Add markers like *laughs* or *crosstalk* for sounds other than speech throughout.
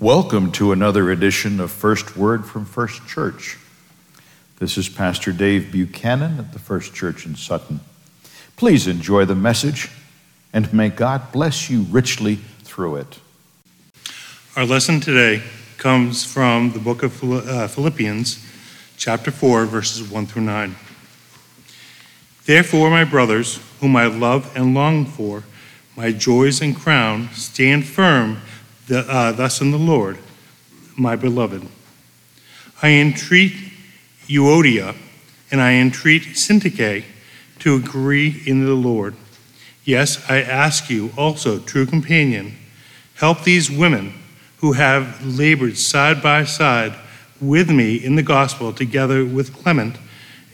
Welcome to another edition of First Word from First Church. This is Pastor Dave Buchanan at the First Church in Sutton. Please enjoy the message and may God bless you richly through it. Our lesson today comes from the book of uh, Philippians, chapter 4, verses 1 through 9. Therefore, my brothers, whom I love and long for, my joys and crown, stand firm the, uh, thus in the Lord, my beloved. I entreat Euodia and I entreat Syntyche to agree in the Lord. Yes, I ask you also, true companion, help these women who have labored side by side with me in the gospel, together with Clement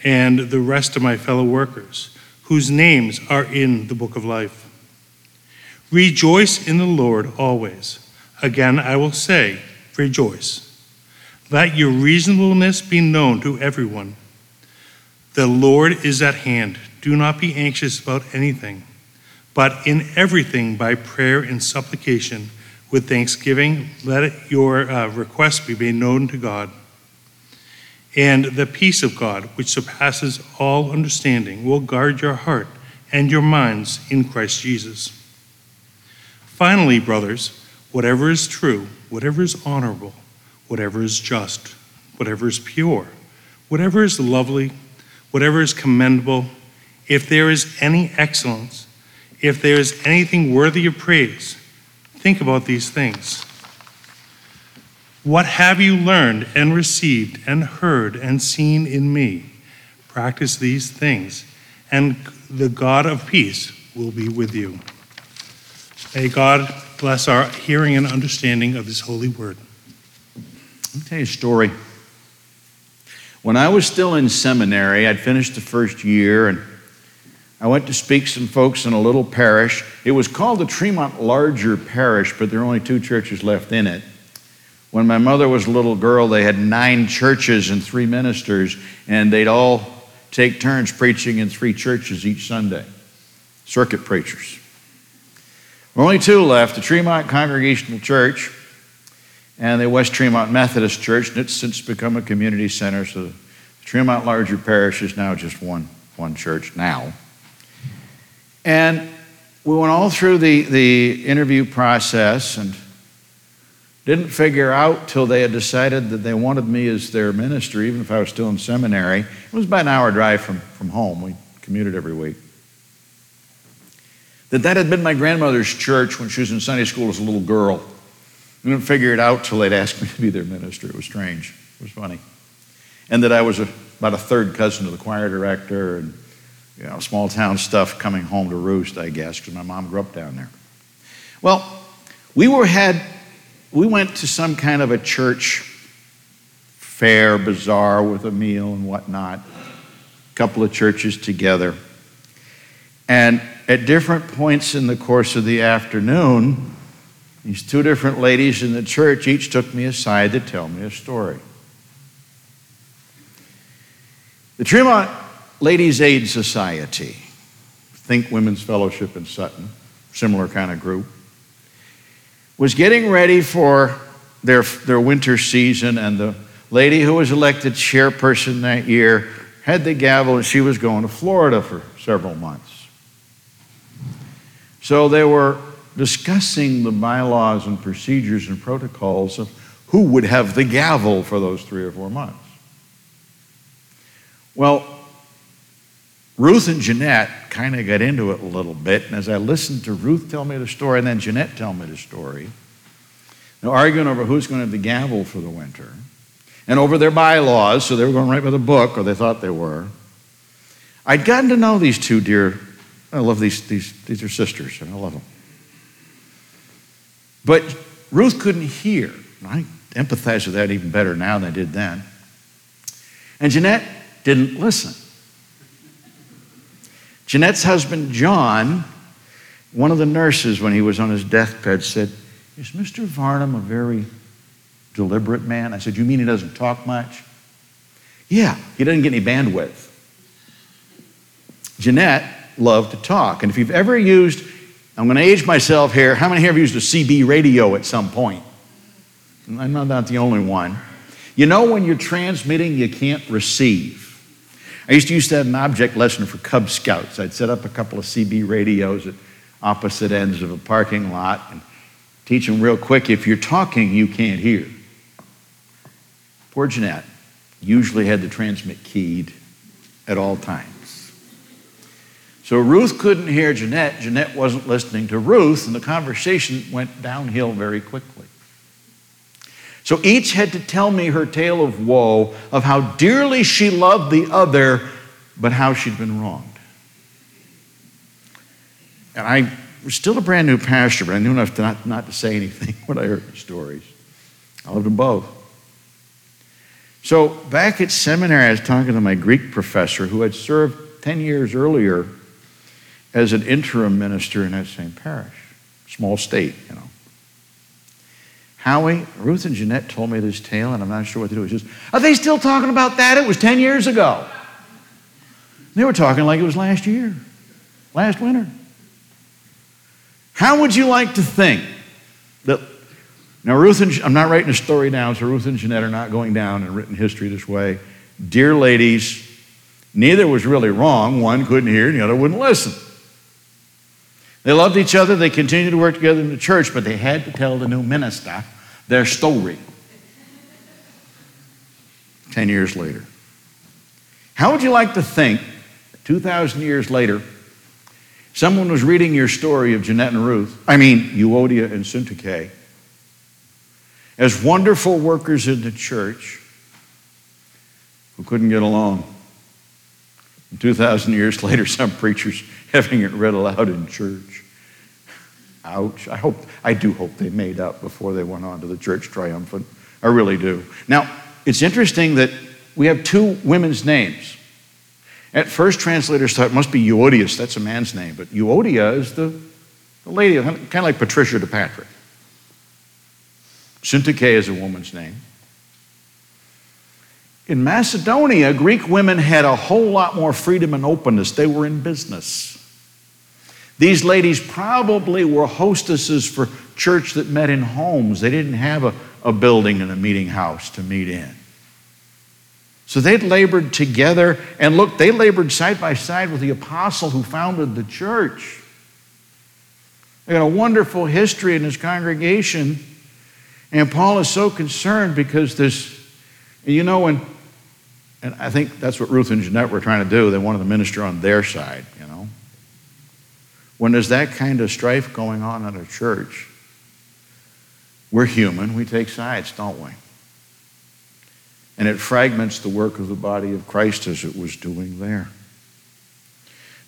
and the rest of my fellow workers, whose names are in the book of life. Rejoice in the Lord always. Again, I will say, rejoice. Let your reasonableness be known to everyone. The Lord is at hand. Do not be anxious about anything, but in everything by prayer and supplication with thanksgiving, let your uh, requests be made known to God. And the peace of God, which surpasses all understanding, will guard your heart and your minds in Christ Jesus. Finally, brothers, whatever is true, whatever is honorable, whatever is just, whatever is pure, whatever is lovely, whatever is commendable, if there is any excellence, if there is anything worthy of praise, think about these things. What have you learned and received and heard and seen in me? Practice these things, and the God of peace will be with you. May God bless our hearing and understanding of His holy word. Let me tell you a story. When I was still in seminary, I'd finished the first year and I went to speak some folks in a little parish. It was called the Tremont Larger Parish, but there are only two churches left in it. When my mother was a little girl, they had nine churches and three ministers, and they'd all take turns preaching in three churches each Sunday. Circuit preachers. Only two left the Tremont Congregational Church and the West Tremont Methodist Church, and it's since become a community center. So the Tremont Larger Parish is now just one, one church now. And we went all through the, the interview process and didn't figure out till they had decided that they wanted me as their minister, even if I was still in seminary. It was about an hour drive from, from home. We commuted every week that that had been my grandmother's church when she was in Sunday school as a little girl. I didn't figure it out till they'd asked me to be their minister. It was strange. It was funny. And that I was a, about a third cousin to the choir director and you know, small town stuff coming home to roost, I guess, because my mom grew up down there. Well, we were had we went to some kind of a church fair, bazaar with a meal and whatnot. A couple of churches together. And at different points in the course of the afternoon, these two different ladies in the church each took me aside to tell me a story. The Tremont Ladies Aid Society, Think Women's Fellowship in Sutton, similar kind of group, was getting ready for their, their winter season, and the lady who was elected chairperson that year had the gavel, and she was going to Florida for several months. So they were discussing the bylaws and procedures and protocols of who would have the gavel for those three or four months. Well, Ruth and Jeanette kind of got into it a little bit, and as I listened to Ruth tell me the story and then Jeanette tell me the story, they're arguing over who's going to have the gavel for the winter and over their bylaws, so they were going right by the book, or they thought they were. I'd gotten to know these two dear I love these, these, these are sisters, and I love them. But Ruth couldn't hear. I empathize with that even better now than I did then. And Jeanette didn't listen. Jeanette's husband, John, one of the nurses, when he was on his deathbed, said, Is Mr. Varnum a very deliberate man? I said, You mean he doesn't talk much? Yeah, he doesn't get any bandwidth. Jeanette love to talk. And if you've ever used, I'm going to age myself here, how many here have used a CB radio at some point? I'm not the only one. You know, when you're transmitting, you can't receive. I used to used to have an object lesson for Cub Scouts. I'd set up a couple of CB radios at opposite ends of a parking lot and teach them real quick if you're talking, you can't hear. Poor Jeanette usually had the transmit keyed at all times. So Ruth couldn't hear Jeanette. Jeanette wasn't listening to Ruth, and the conversation went downhill very quickly. So each had to tell me her tale of woe, of how dearly she loved the other, but how she'd been wronged. And I was still a brand new pastor, but I knew enough to not, not to say anything *laughs* when I heard the stories. I loved them both. So back at seminary, I was talking to my Greek professor who had served 10 years earlier as an interim minister in that same parish, small state, you know. Howie, Ruth and Jeanette told me this tale, and I'm not sure what to do. He says, Are they still talking about that? It was 10 years ago. They were talking like it was last year, last winter. How would you like to think that now Ruth and I'm not writing a story down, so Ruth and Jeanette are not going down in written history this way. Dear ladies, neither was really wrong. One couldn't hear, and the other wouldn't listen. They loved each other. They continued to work together in the church, but they had to tell the new minister their story 10 years later. How would you like to think, 2,000 years later, someone was reading your story of Jeanette and Ruth, I mean, Euodia and Syntyche, as wonderful workers in the church who couldn't get along? And 2,000 years later, some preachers having it read aloud in church. Ouch. I hope I do hope they made up before they went on to the church triumphant. I really do. Now, it's interesting that we have two women's names. At first, translators thought it must be Euodias, that's a man's name, but Euodia is the, the lady, kind of like Patricia DePatrick. Syntyche is a woman's name. In Macedonia, Greek women had a whole lot more freedom and openness. They were in business. These ladies probably were hostesses for church that met in homes. They didn't have a, a building and a meeting house to meet in. So they'd labored together, and look, they labored side by side with the apostle who founded the church. They got a wonderful history in his congregation, and Paul is so concerned because this, you know, and, and I think that's what Ruth and Jeanette were trying to do. They wanted to minister on their side, you know. When there's that kind of strife going on in a church, we're human, we take sides, don't we? And it fragments the work of the body of Christ as it was doing there.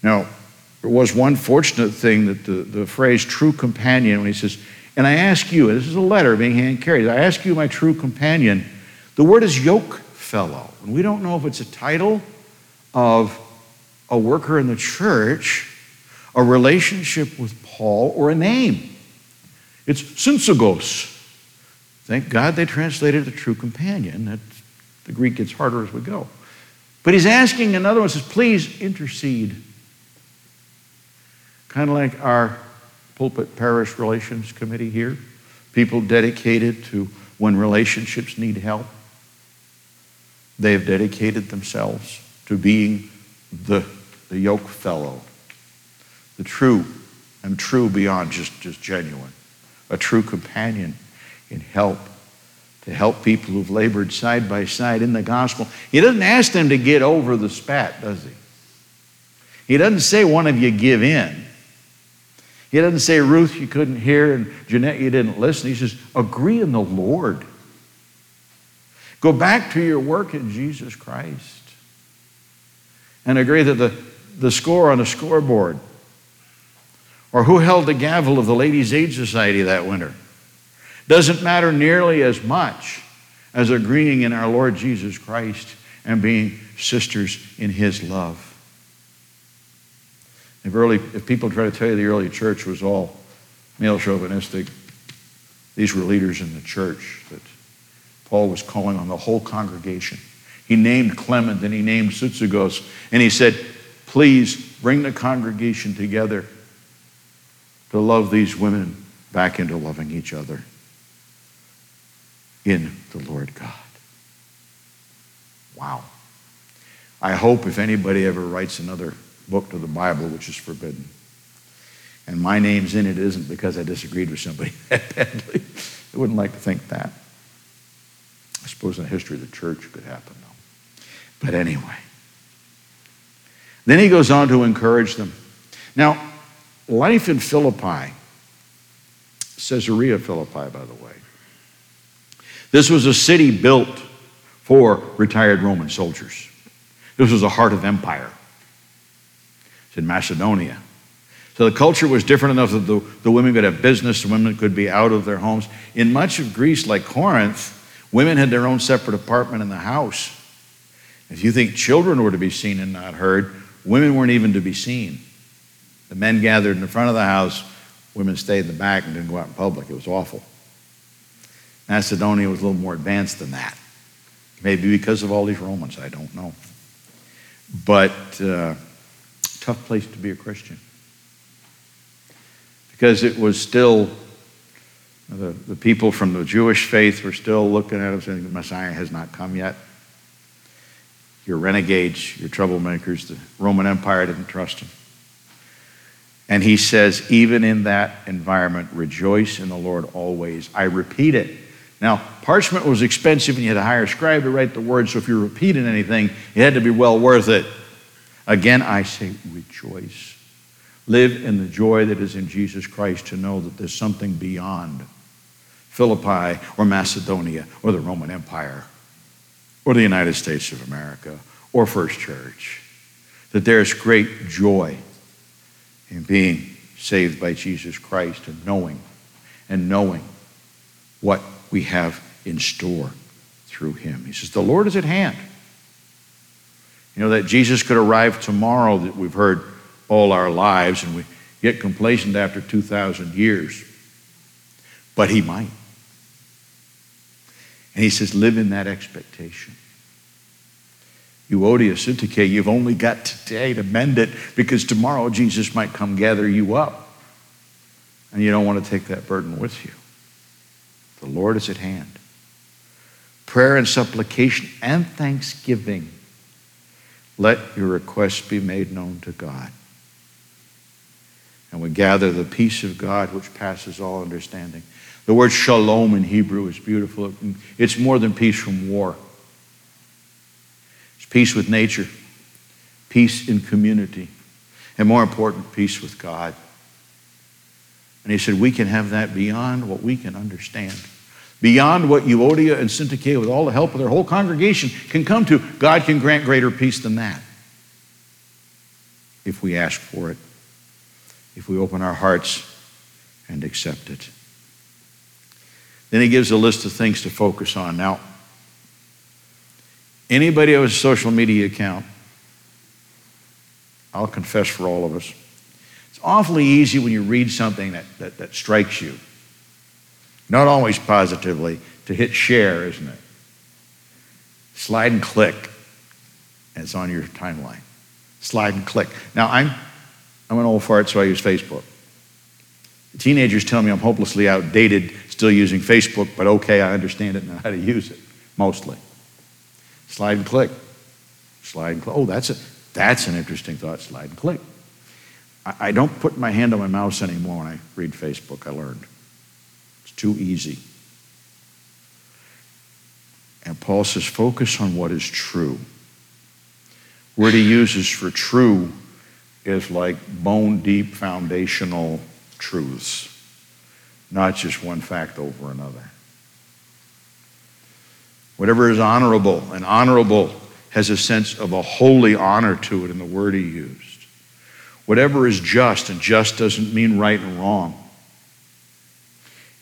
Now, there was one fortunate thing that the, the phrase true companion, when he says, and I ask you, this is a letter being hand carried, I ask you, my true companion, the word is yoke fellow. And we don't know if it's a title of a worker in the church a relationship with Paul or a name. It's syzygos. Thank God they translated the true companion. That the Greek gets harder as we go. But he's asking another one says, please intercede. Kind of like our pulpit parish relations committee here. People dedicated to when relationships need help. They have dedicated themselves to being the, the yoke fellow the true, and true beyond just, just genuine, a true companion in help, to help people who've labored side by side in the gospel. He doesn't ask them to get over the spat, does he? He doesn't say one of you give in. He doesn't say, Ruth, you couldn't hear, and Jeanette, you didn't listen. He says, agree in the Lord. Go back to your work in Jesus Christ and agree that the, the score on the scoreboard or who held the gavel of the Ladies' Aid Society that winter. Doesn't matter nearly as much as agreeing in our Lord Jesus Christ and being sisters in His love. If, early, if people try to tell you the early church was all male chauvinistic, these were leaders in the church that Paul was calling on the whole congregation. He named Clement and he named Syzygos, and he said, Please bring the congregation together to love these women back into loving each other. in the Lord God. Wow. I hope if anybody ever writes another book to the Bible, which is forbidden, and my name's in it isn't because I disagreed with somebody that *laughs* badly. I wouldn't like to think that. I suppose in the history of the church could happen, though. But anyway. Then he goes on to encourage them. Now, life in Philippi, Caesarea Philippi, by the way, this was a city built for retired Roman soldiers. This was the heart of empire. It's in Macedonia. So the culture was different enough that the, the women could have business, the women could be out of their homes. In much of Greece, like Corinth, women had their own separate apartment in the house. If you think children were to be seen and not heard, women weren't even to be seen. The men gathered in the front of the house, women stayed in the back and didn't go out in public. It was awful. Macedonia was a little more advanced than that. Maybe because of all these Romans, I don't know. But uh, tough place to be a Christian because it was still, the, the people from the Jewish faith were still looking at him saying, the Messiah has not come yet. You're renegades, you're troublemakers. The Roman Empire didn't trust him. And he says, even in that environment, rejoice in the Lord always. I repeat it. Now, parchment was expensive and you had to hire a scribe to write the words, so if you're repeating anything, it had to be well worth it. Again, I say rejoice. Live in the joy that is in Jesus Christ to know that there's something beyond Philippi or Macedonia or the Roman Empire or the United States of America or First Church. That there's great joy in being saved by Jesus Christ and knowing and knowing what we have in store through him. He says, The Lord is at hand. You know, that Jesus could arrive tomorrow, that we've heard all our lives, and we get complacent after 2,000 years. But he might. And he says, live in that expectation. Euodias Syntyche, you've only got today to mend it because tomorrow Jesus might come gather you up. And you don't want to take that burden with you. The Lord is at hand. Prayer and supplication and thanksgiving. Let your requests be made known to God and we gather the peace of God which passes all understanding. The word shalom in Hebrew is beautiful. It's more than peace from war. It's peace with nature, peace in community, and more important, peace with God. And he said, we can have that beyond what we can understand. Beyond what Euodia and Syntyche, with all the help of their whole congregation, can come to. God can grant greater peace than that if we ask for it if we open our hearts and accept it. Then he gives a list of things to focus on. Now, anybody who has a social media account, I'll confess for all of us, it's awfully easy when you read something that, that, that strikes you, not always positively, to hit share, isn't it? Slide and click, and it's on your timeline. Slide and click. Now, I'm I'm an old fart, so I use Facebook. The teenagers tell me I'm hopelessly outdated still using Facebook, but okay, I understand it and how to use it, mostly. Slide and click. Slide and click. Oh, that's, a, that's an interesting thought. Slide and click. I, I don't put my hand on my mouse anymore when I read Facebook, I learned. It's too easy. And Paul says, focus on what is true. Word he uses for true is like bone deep foundational truths, not just one fact over another. Whatever is honorable, and honorable has a sense of a holy honor to it in the word he used. Whatever is just, and just doesn't mean right and wrong.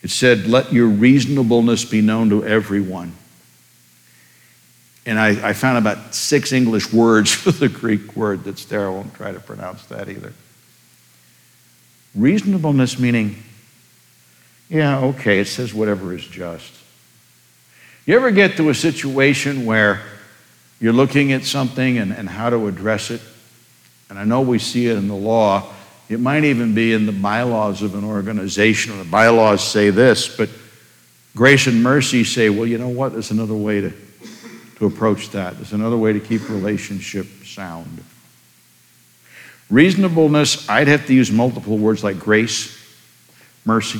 It said, Let your reasonableness be known to everyone. And I, I, found about six English words *laughs* for the Greek word that's there. I won't try to pronounce that either. Reasonableness meaning, yeah, okay, it says whatever is just. You ever get to a situation where you're looking at something and, and how to address it? And I know we see it in the law. It might even be in the bylaws of an organization, or the bylaws say this, but Grace and mercy say, well, you know what? There's another way to, to approach that. There's another way to keep relationship sound. Reasonableness, I'd have to use multiple words like grace, mercy,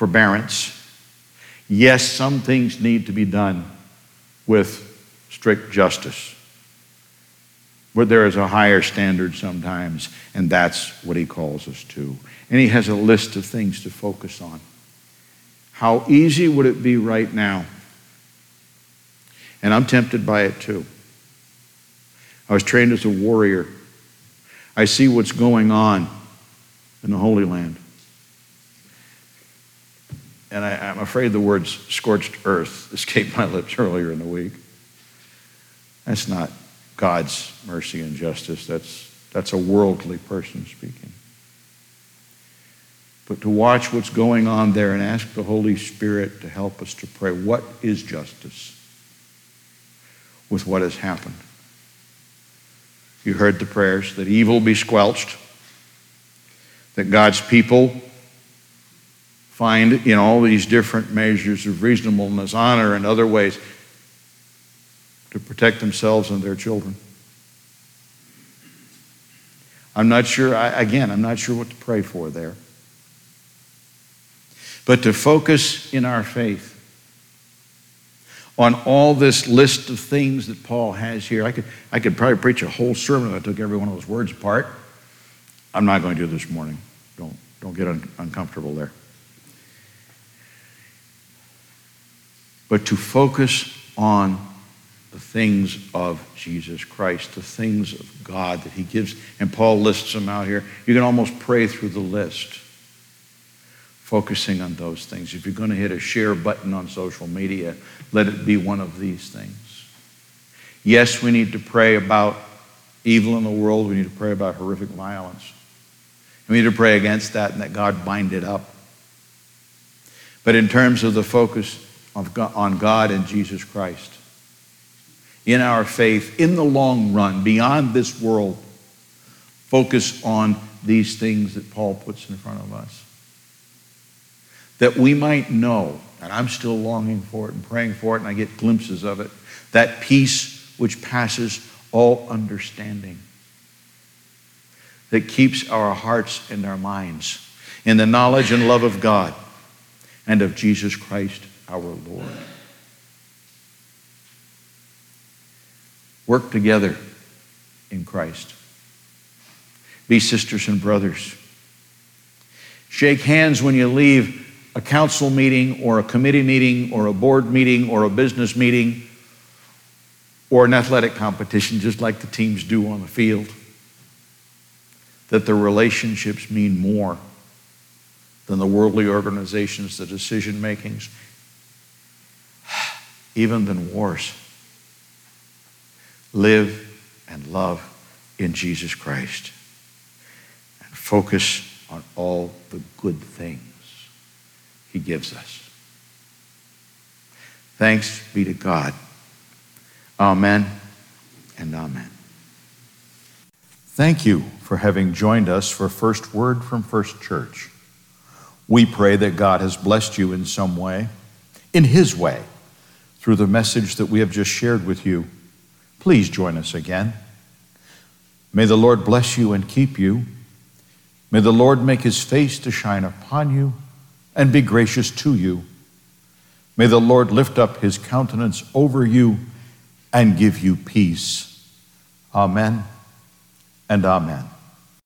forbearance. Yes, some things need to be done with strict justice. But there is a higher standard sometimes, and that's what he calls us to. And he has a list of things to focus on. How easy would it be right now? And I'm tempted by it too. I was trained as a warrior. I see what's going on in the Holy Land. And I, am afraid the words scorched earth *laughs* escaped my lips earlier in the week. That's not God's mercy and justice. That's, that's a worldly person speaking. But to watch what's going on there and ask the Holy Spirit to help us to pray what is justice with what has happened? You heard the prayers that evil be squelched, that God's people find in all these different measures of reasonableness, honor, and other ways to protect themselves and their children. I'm not sure, I, again, I'm not sure what to pray for there. But to focus in our faith on all this list of things that Paul has here, I could, I could probably preach a whole sermon if I took every one of those words apart. I'm not going to do this morning. Don't, don't get un- uncomfortable there. But to focus on the things of Jesus Christ, the things of God that he gives. And Paul lists them out here. You can almost pray through the list, focusing on those things. If you're going to hit a share button on social media, let it be one of these things. Yes, we need to pray about evil in the world. We need to pray about horrific violence. We need to pray against that and that God bind it up. But in terms of the focus God, on God and Jesus Christ, in our faith in the long run, beyond this world, focus on these things that Paul puts in front of us. That we might know, and I'm still longing for it and praying for it, and I get glimpses of it, that peace which passes all understanding, that keeps our hearts and our minds in the knowledge and love of God and of Jesus Christ our Lord. Work together in Christ. Be sisters and brothers. Shake hands when you leave a council meeting or a committee meeting or a board meeting or a business meeting or an athletic competition, just like the teams do on the field. That the relationships mean more than the worldly organizations, the decision makings, even than wars live and love in Jesus Christ and focus on all the good things He gives us. Thanks be to God. Amen and amen. Thank you for having joined us for First Word from First Church. We pray that God has blessed you in some way, in His way, through the message that we have just shared with you. Please join us again. May the Lord bless you and keep you. May the Lord make his face to shine upon you and be gracious to you. May the Lord lift up his countenance over you and give you peace. Amen and amen.